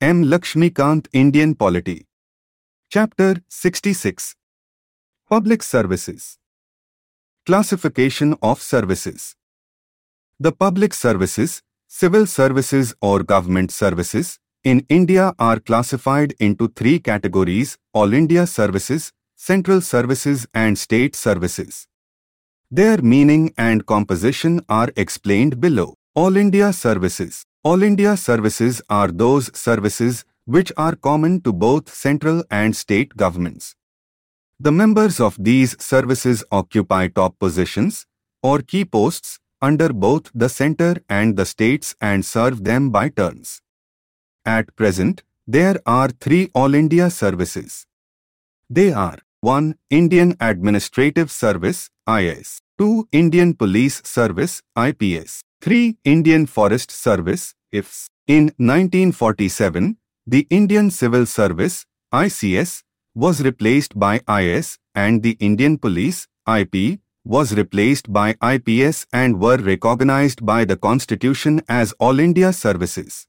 M. Laxmikanth Indian Polity. Chapter 66 Public Services Classification of Services The public services, civil services or government services, in India are classified into three categories All India Services, Central Services and State Services. Their meaning and composition are explained below. All India Services All India Services are those services which are common to both central and state governments. The members of these services occupy top positions or key posts under both the center and the states and serve them by turns. At present, there are three All India services. They are 1. Indian Administrative Service IAS 2. Indian Police Service IPS 3. Indian Forest Service IFS In 1947, the Indian Civil Service ICS was replaced by IAS and the Indian Police IP was replaced by IPS and were recognized by the Constitution as All India Services.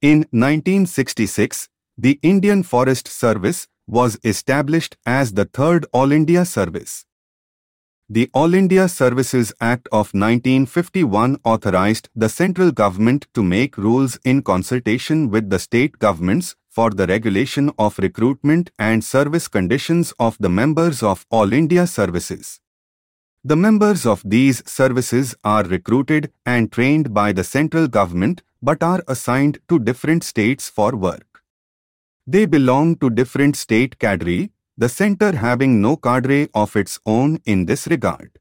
In 1966, the Indian Forest Service was established as the third All India Service. The All India Services Act of 1951 authorized the central government to make rules in consultation with the state governments for the regulation of recruitment and service conditions of the members of All India Services. The members of these services are recruited and trained by the central government but are assigned to different states for work. They belong to different state cadre, the center having no cadre of its own in this regard.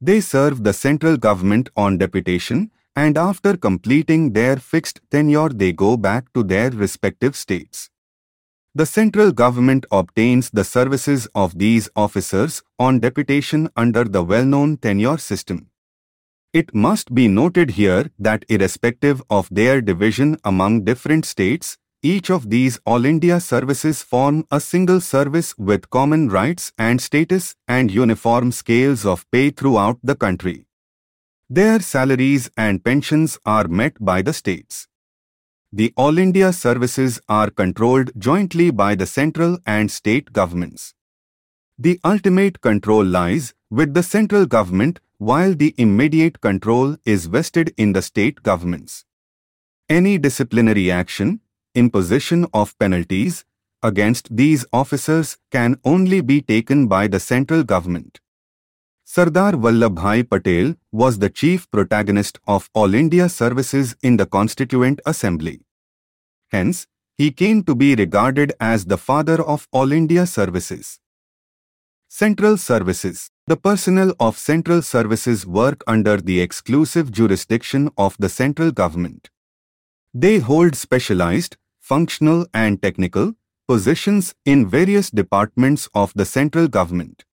They serve the central government on deputation and after completing their fixed tenure they go back to their respective states. The central government obtains the services of these officers on deputation under the well-known tenure system. It must be noted here that irrespective of their division among different states, each of these All India services form a single service with common rights and status and uniform scales of pay throughout the country. Their salaries and pensions are met by the states. The All India services are controlled jointly by the central and state governments. The ultimate control lies with the central government while the immediate control is vested in the state governments. Any disciplinary action, imposition of penalties, against these officers can only be taken by the central government. Sardar Vallabhbhai Patel was the chief protagonist of All India services in the Constituent Assembly. Hence, he came to be regarded as the father of All India services. Central Services The personnel of central services work under the exclusive jurisdiction of the central government. They hold specialized, functional and technical positions in various departments of the central government.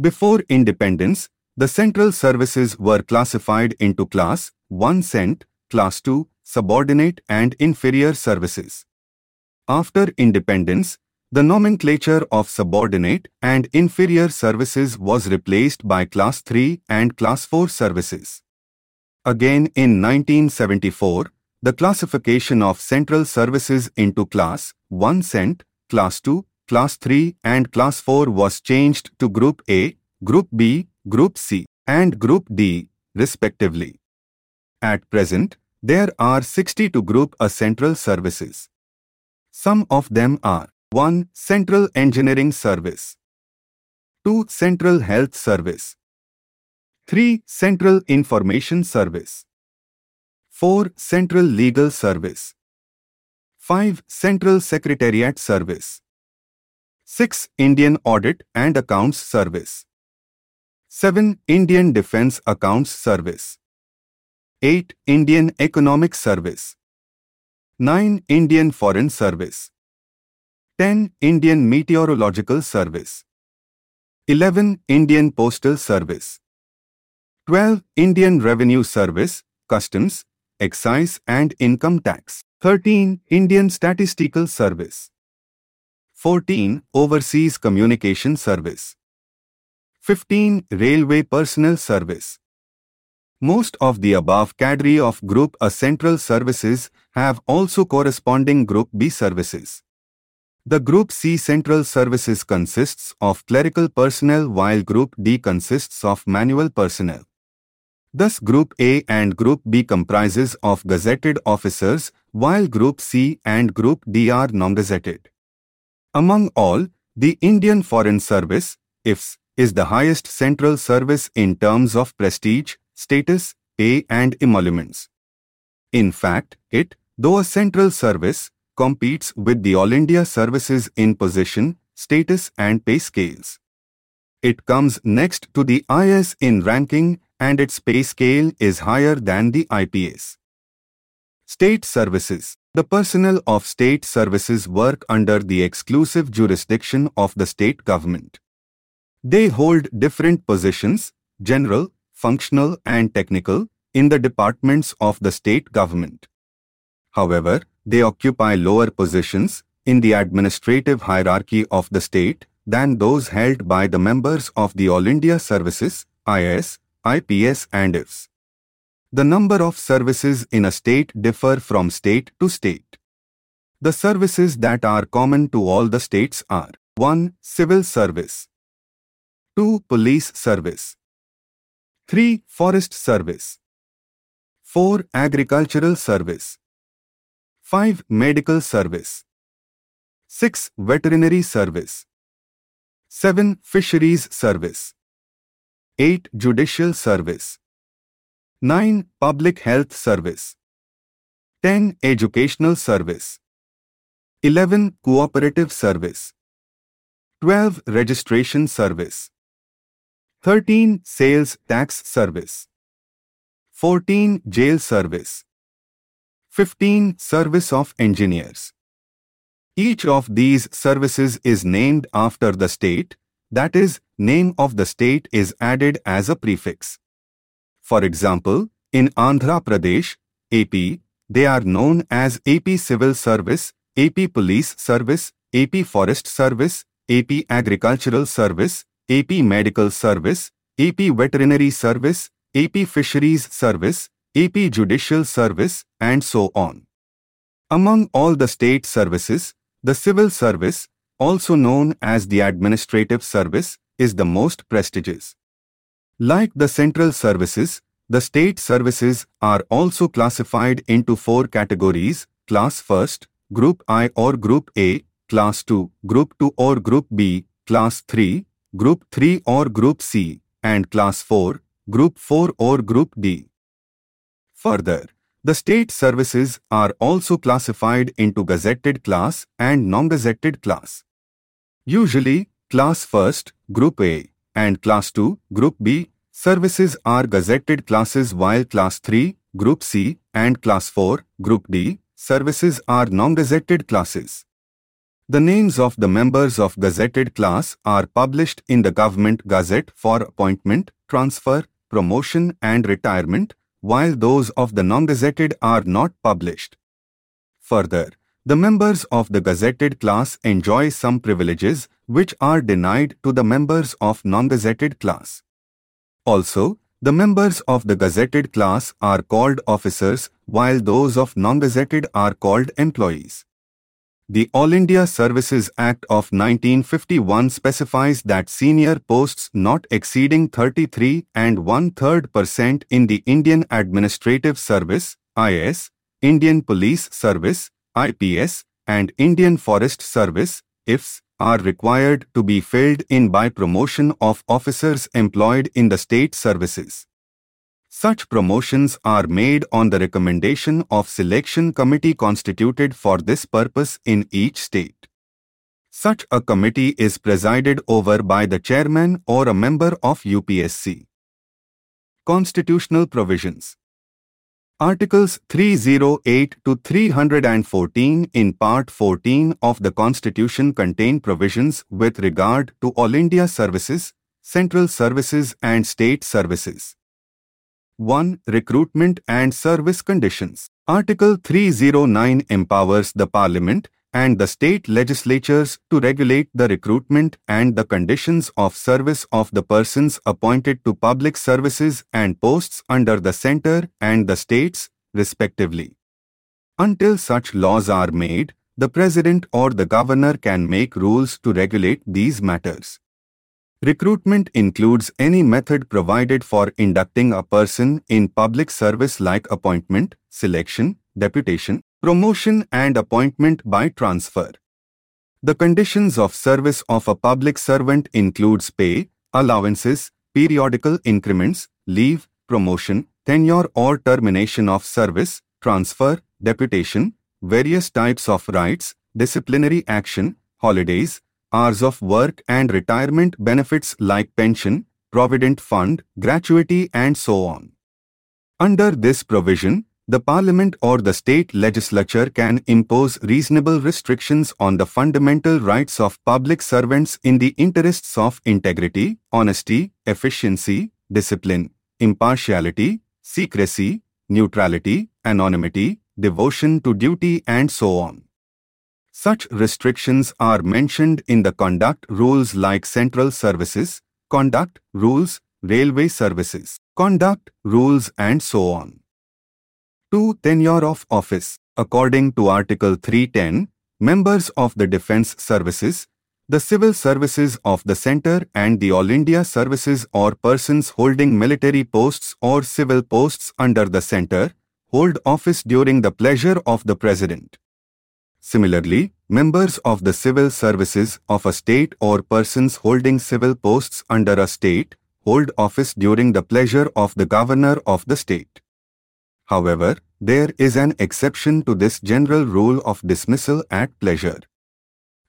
Before independence, the central services were classified into Class 1 Cent, Class 2 Subordinate and Inferior Services. After independence, the nomenclature of subordinate and inferior services was replaced by Class 3 and Class 4 services. Again in 1974, the classification of central services into Class 1 Cent, Class 2, Class 3 and Class 4 was changed to Group A, Group B, Group C, and Group D, respectively. At present, there are 62 Group A central services. Some of them are 1. Central Engineering Service 2. Central Health Service 3. Central Information Service 4. Central Legal Service 5. Central Secretariat Service 6. Indian Audit and Accounts Service 7. Indian Defence Accounts Service 8. Indian Economic Service 9. Indian Foreign Service 10. Indian Meteorological Service 11. Indian Postal Service 12. Indian Revenue Service, Customs, Excise and Income Tax 13. Indian Statistical Service 14. Overseas Communication Service 15. Railway Personnel Service Most of the above cadre of Group A central services have also corresponding Group B services. The Group C central services consists of clerical personnel while Group D consists of manual personnel. Thus Group A and Group B comprises of gazetted officers while Group C and Group D are non-gazetted. Among all, the Indian Foreign Service, IFS, is the highest central service in terms of prestige, status, pay and emoluments. In fact, it, though a central service, competes with the All India services in position, status and pay scales. It comes next to the IAS in ranking and its pay scale is higher than the IPS. State Services The personnel of state services work under the exclusive jurisdiction of the state government. They hold different positions, general, functional and technical, in the departments of the state government. However, they occupy lower positions in the administrative hierarchy of the state than those held by the members of the All India Services, IAS, IPS and IFS. The number of services in a state differ from state to state. The services that are common to all the states are 1. Civil Service 2. Police Service 3. Forest Service 4. Agricultural Service 5. Medical Service 6. Veterinary Service 7. Fisheries Service 8. Judicial Service 9. Public Health Service 10. Educational Service 11. Cooperative Service 12. Registration Service 13. Sales Tax Service 14. Jail Service 15. Service of Engineers. Each of these services is named after the state, that is, name of the state is added as a prefix. For example, in Andhra Pradesh, AP, they are known as AP Civil Service, AP Police Service, AP Forest Service, AP Agricultural Service, AP Medical Service, AP Veterinary Service, AP Fisheries Service, AP Judicial Service, and so on. Among all the state services, the civil service, also known as the administrative service, is the most prestigious. Like the central services, the state services are also classified into four categories, Class 1st, Group I or Group A, Class 2, Group 2 or Group B, Class 3, Group 3 or Group C, and Class 4, Group 4 or Group D. Further, the state services are also classified into gazetted class and non-gazetted class. Usually, class 1st, group A, and class 2, group B, services are gazetted classes while class 3, group C, and class 4, group D, services are non-gazetted classes. The names of the members of gazetted class are published in the Government Gazette for appointment, transfer, promotion and retirement while those of the non-gazetted are not published. Further, the members of the gazetted class enjoy some privileges which are denied to the members of non-gazetted class. Also, the members of the gazetted class are called officers while those of non-gazetted are called employees. The All India Services Act of 1951 specifies that senior posts not exceeding 33 and one-third percent in the Indian Administrative Service, IAS, Indian Police Service, IPS, and Indian Forest Service, IFS, are required to be filled in by promotion of officers employed in the state services. Such promotions are made on the recommendation of selection committee constituted for this purpose in each state. Such a committee is presided over by the chairman or a member of UPSC. Constitutional Provisions Articles 308 to 314 in Part 14 of the Constitution contain provisions with regard to All India services, central services and state services. 1. Recruitment and Service Conditions. Article 309 empowers the Parliament and the state legislatures to regulate the recruitment and the conditions of service of the persons appointed to public services and posts under the center and the states, respectively. Until such laws are made, the president or the governor can make rules to regulate these matters. Recruitment includes any method provided for inducting a person in public service like appointment, selection, deputation, promotion and appointment by transfer. The conditions of service of a public servant includes pay, allowances, periodical increments, leave, promotion, tenure or termination of service, transfer, deputation, various types of rights, disciplinary action, holidays, hours of work and retirement benefits like pension, provident fund, gratuity and so on. Under this provision, the Parliament or the state legislature can impose reasonable restrictions on the fundamental rights of public servants in the interests of integrity, honesty, efficiency, discipline, impartiality, secrecy, neutrality, anonymity, devotion to duty and so on. Such restrictions are mentioned in the conduct rules like central services, conduct rules, railway services, conduct rules and so on. 2. Tenure of office. According to Article 310, members of the Defence Services, the Civil Services of the Centre and the All India Services or persons holding military posts or civil posts under the Centre hold office during the pleasure of the President. Similarly, members of the civil services of a state or persons holding civil posts under a state hold office during the pleasure of the governor of the state. However, there is an exception to this general rule of dismissal at pleasure.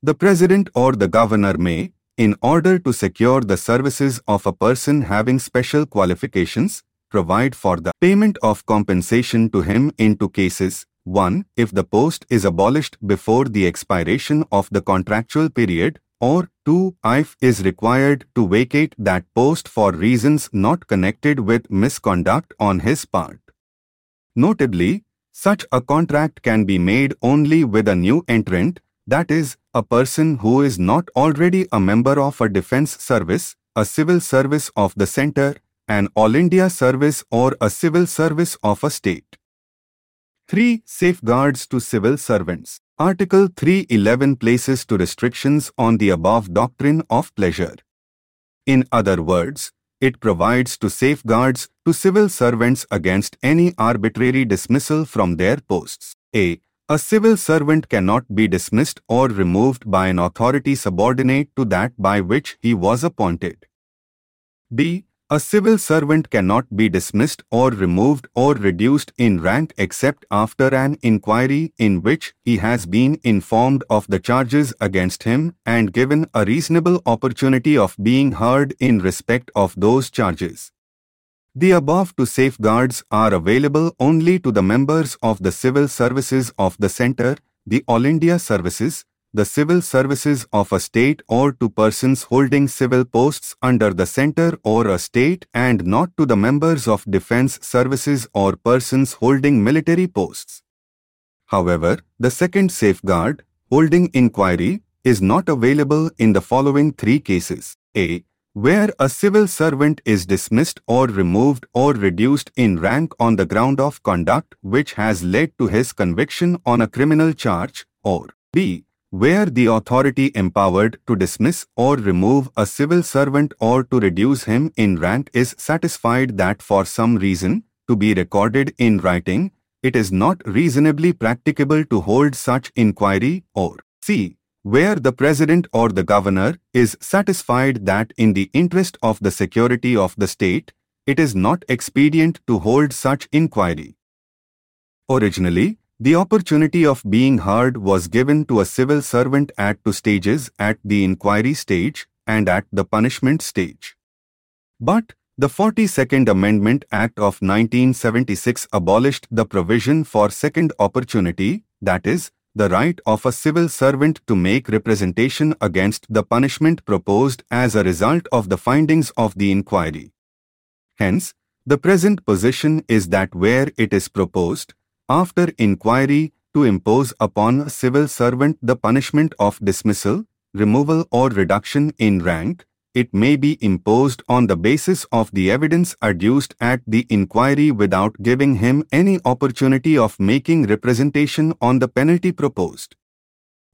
The president or the governor may, in order to secure the services of a person having special qualifications, provide for the payment of compensation to him in two cases. 1. If the post is abolished before the expiration of the contractual period, or 2. If is required to vacate that post for reasons not connected with misconduct on his part. Notably, such a contract can be made only with a new entrant, that is, a person who is not already a member of a defense service, a civil service of the center, an All India service or a civil service of a state. 3. Safeguards to civil servants. Article 311 places to restrictions on the above doctrine of pleasure. In other words, it provides to safeguards to civil servants against any arbitrary dismissal from their posts. A. A civil servant cannot be dismissed or removed by an authority subordinate to that by which he was appointed. B. A civil servant cannot be dismissed or removed or reduced in rank except after an inquiry in which he has been informed of the charges against him and given a reasonable opportunity of being heard in respect of those charges. The above two safeguards are available only to the members of the civil services of the Centre, the All India Services, the civil services of a state or to persons holding civil posts under the center or a state and not to the members of defense services or persons holding military posts. However, the second safeguard, holding inquiry, is not available in the following three cases. A. Where a civil servant is dismissed or removed or reduced in rank on the ground of conduct which has led to his conviction on a criminal charge, or B where the authority empowered to dismiss or remove a civil servant or to reduce him in rank is satisfied that for some reason, to be recorded in writing, it is not reasonably practicable to hold such inquiry or c. Where the president or the governor is satisfied that in the interest of the security of the state, it is not expedient to hold such inquiry. Originally, the opportunity of being heard was given to a civil servant at two stages at the inquiry stage and at the punishment stage. But the 42nd Amendment Act of 1976 abolished the provision for second opportunity, that is, the right of a civil servant to make representation against the punishment proposed as a result of the findings of the inquiry. Hence, the present position is that where it is proposed, after inquiry, to impose upon a civil servant the punishment of dismissal, removal or reduction in rank, it may be imposed on the basis of the evidence adduced at the inquiry without giving him any opportunity of making representation on the penalty proposed.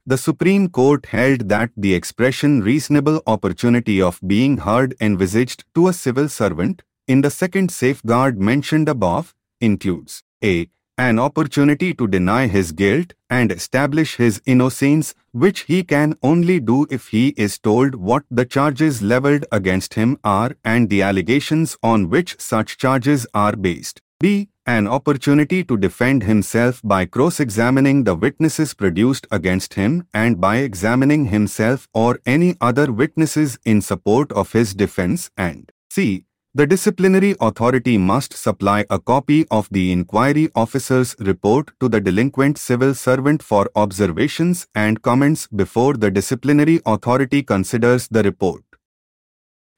The Supreme Court held that the expression reasonable opportunity of being heard envisaged to a civil servant in the second safeguard mentioned above includes a an opportunity to deny his guilt and establish his innocence, which he can only do if he is told what the charges leveled against him are and the allegations on which such charges are based. b an opportunity to defend himself by cross-examining the witnesses produced against him and by examining himself or any other witnesses in support of his defense and c. The disciplinary authority must supply a copy of the inquiry officer's report to the delinquent civil servant for observations and comments before the disciplinary authority considers the report.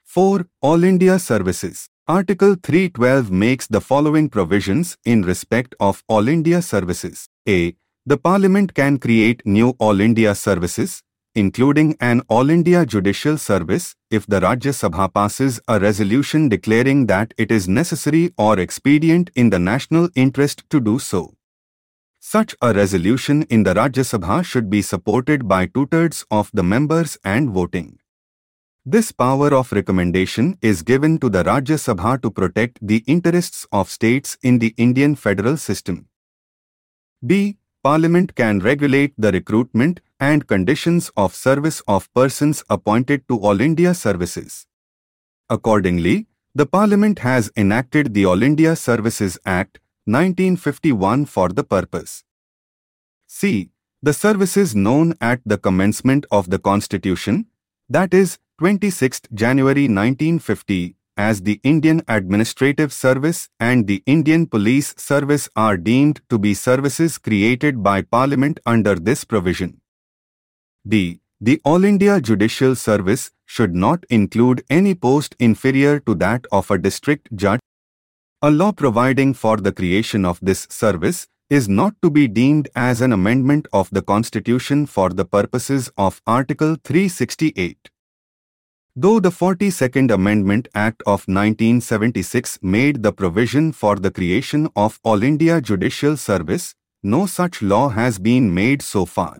4. All India Services Article 312 makes the following provisions in respect of All India Services. A. The Parliament can create new All India Services, including an All India Judicial Service, if the Rajya Sabha passes a resolution declaring that it is necessary or expedient in the national interest to do so. Such a resolution in the Rajya Sabha should be supported by two-thirds of the members and voting. This power of recommendation is given to the Rajya Sabha to protect the interests of states in the Indian federal system. B. Parliament can regulate the recruitment and conditions of service of persons appointed to All India services. Accordingly, the Parliament has enacted the All India Services Act 1951 for the purpose. C. The services known at the commencement of the Constitution, that is, 26 January 1950 as the Indian Administrative Service and the Indian Police Service are deemed to be services created by Parliament under this provision. D. The All India Judicial Service should not include any post inferior to that of a district judge. A law providing for the creation of this service is not to be deemed as an amendment of the Constitution for the purposes of Article 368. Though the 42nd Amendment Act of 1976 made the provision for the creation of All India Judicial Service, no such law has been made so far.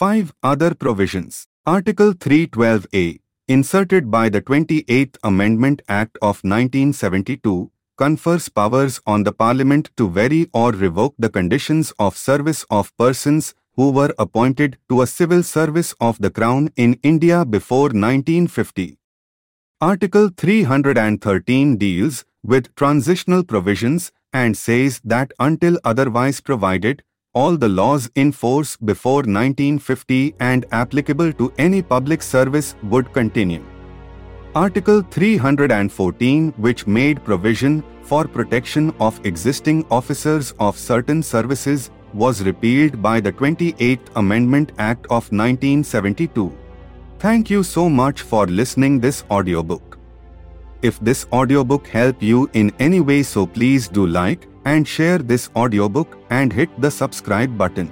5. Other provisions. Article 312A, inserted by the 28th Amendment Act of 1972, confers powers on the Parliament to vary or revoke the conditions of service of persons who were appointed to a civil service of the Crown in India before 1950. Article 313 deals with transitional provisions and says that until otherwise provided, all the laws in force before 1950 and applicable to any public service would continue. Article 314 which made provision for protection of existing officers of certain services was repealed by the 28th Amendment Act of 1972. Thank you so much for listening this audiobook. If this audiobook help you in any way so please do like and share this audiobook and hit the subscribe button.